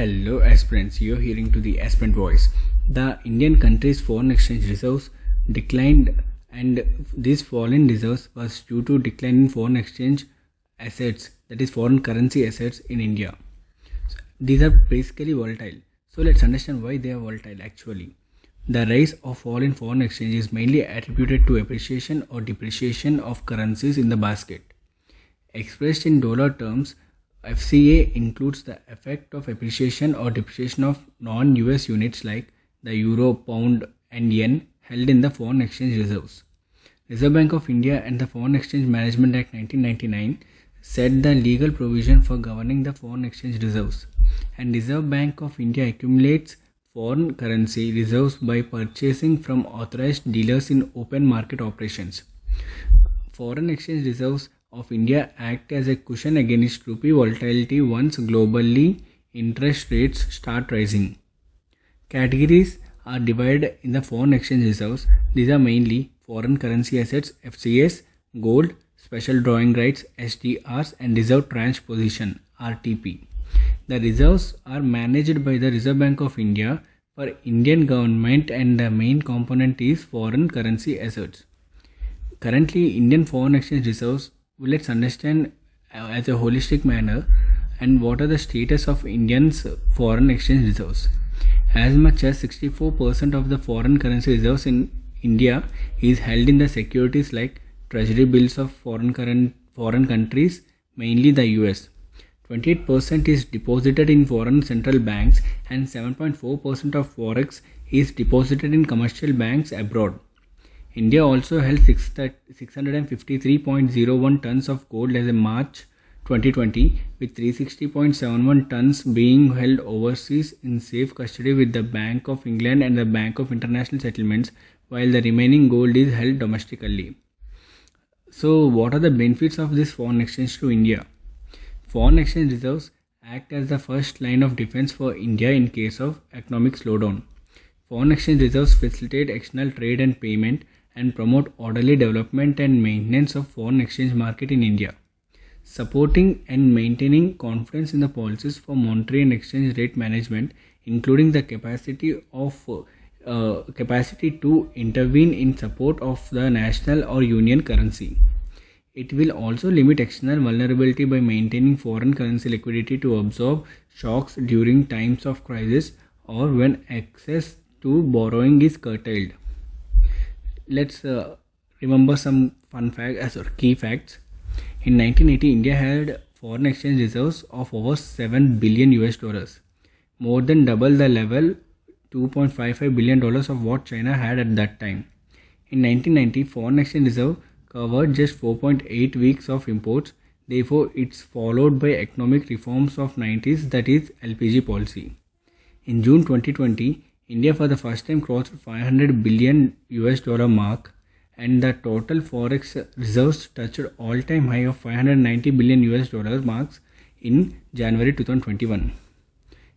Hello aspirants, you're hearing to the aspirant voice. The Indian country's foreign exchange reserves declined and this fall in reserves was due to decline in foreign exchange assets that is foreign currency assets in India. So these are basically volatile. So let's understand why they are volatile actually. The rise or fall in foreign exchange is mainly attributed to appreciation or depreciation of currencies in the basket. Expressed in dollar terms, FCA includes the effect of appreciation or depreciation of non-US units like the euro, pound and yen held in the foreign exchange reserves. Reserve Bank of India and the Foreign Exchange Management Act 1999 set the legal provision for governing the foreign exchange reserves and Reserve Bank of India accumulates foreign currency reserves by purchasing from authorized dealers in open market operations. Foreign exchange reserves of India act as a cushion against rupee volatility once globally interest rates start rising. Categories are divided in the foreign exchange reserves. These are mainly foreign currency assets FCS, gold, special drawing rights SDRs and reserve tranche position RTP. The reserves are managed by the Reserve Bank of India for Indian government and the main component is foreign currency assets. Currently Indian foreign exchange reserves let's understand uh, as a holistic manner and what are the status of Indians foreign exchange reserves. As much as 64% of the foreign currency reserves in India is held in the securities like treasury bills of foreign current foreign countries, mainly the US. 28% is deposited in foreign central banks and 7.4% of forex is deposited in commercial banks abroad. India also held 653.01 uh, tons of gold as of March 2020 with 360.71 tons being held overseas in safe custody with the Bank of England and the Bank of International Settlements while the remaining gold is held domestically. So what are the benefits of this foreign exchange to India? Foreign exchange reserves act as the first line of defense for India in case of economic slowdown. Foreign exchange reserves facilitate external trade and payment and promote orderly development and maintenance of foreign exchange market in India. Supporting and maintaining confidence in the policies for monetary and exchange rate management, including the capacity of uh, capacity to intervene in support of the national or union currency. It will also limit external vulnerability by maintaining foreign currency liquidity to absorb shocks during times of crisis or when access to borrowing is curtailed let's uh, remember some fun facts or key facts. In 1980, India had foreign exchange reserves of over 7 billion US dollars, more than double the level 2.55 billion dollars of what China had at that time. In 1990, foreign exchange reserve covered just 4.8 weeks of imports. Therefore, it's followed by economic reforms of 90s that is LPG policy. In June 2020, India for the first time crossed 500 billion US dollar mark and the total forex reserves touched all-time high of 590 billion US dollars marks in January 2021.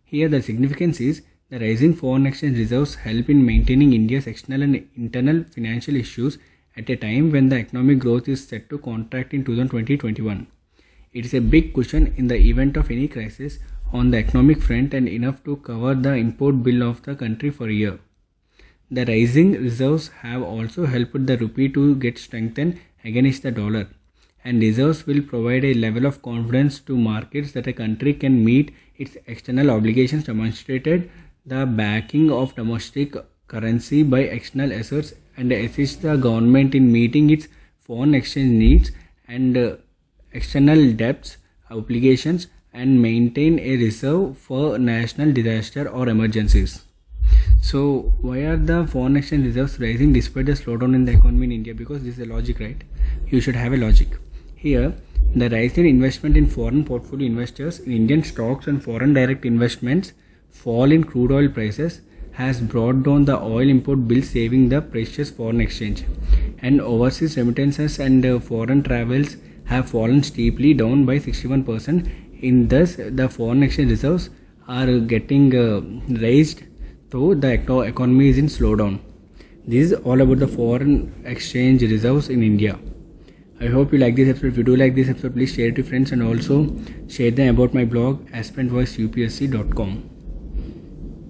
Here the significance is the rising foreign exchange reserves help in maintaining India's external and internal financial issues at a time when the economic growth is set to contract in 2020-21. It is a big cushion in the event of any crisis on the economic front and enough to cover the import bill of the country for a year. The rising reserves have also helped the rupee to get strengthened against the dollar and reserves will provide a level of confidence to markets that a country can meet its external obligations demonstrated the backing of domestic currency by external assets and assist the government in meeting its foreign exchange needs and uh, external debts obligations and maintain a reserve for national disaster or emergencies. So why are the foreign exchange reserves rising despite the slowdown in the economy in India? Because this is a logic, right? You should have a logic. Here, the rise in investment in foreign portfolio investors in Indian stocks and foreign direct investments, fall in crude oil prices has brought down the oil import bill saving the precious foreign exchange. And overseas remittances and uh, foreign travels have fallen steeply down by 61% in this the foreign exchange reserves are getting uh, raised though the economy is in slowdown. This is all about the foreign exchange reserves in india. I hope you like this episode. If you do like this episode please share it to friends and also share them about my blog aspirantvoiceupsc.com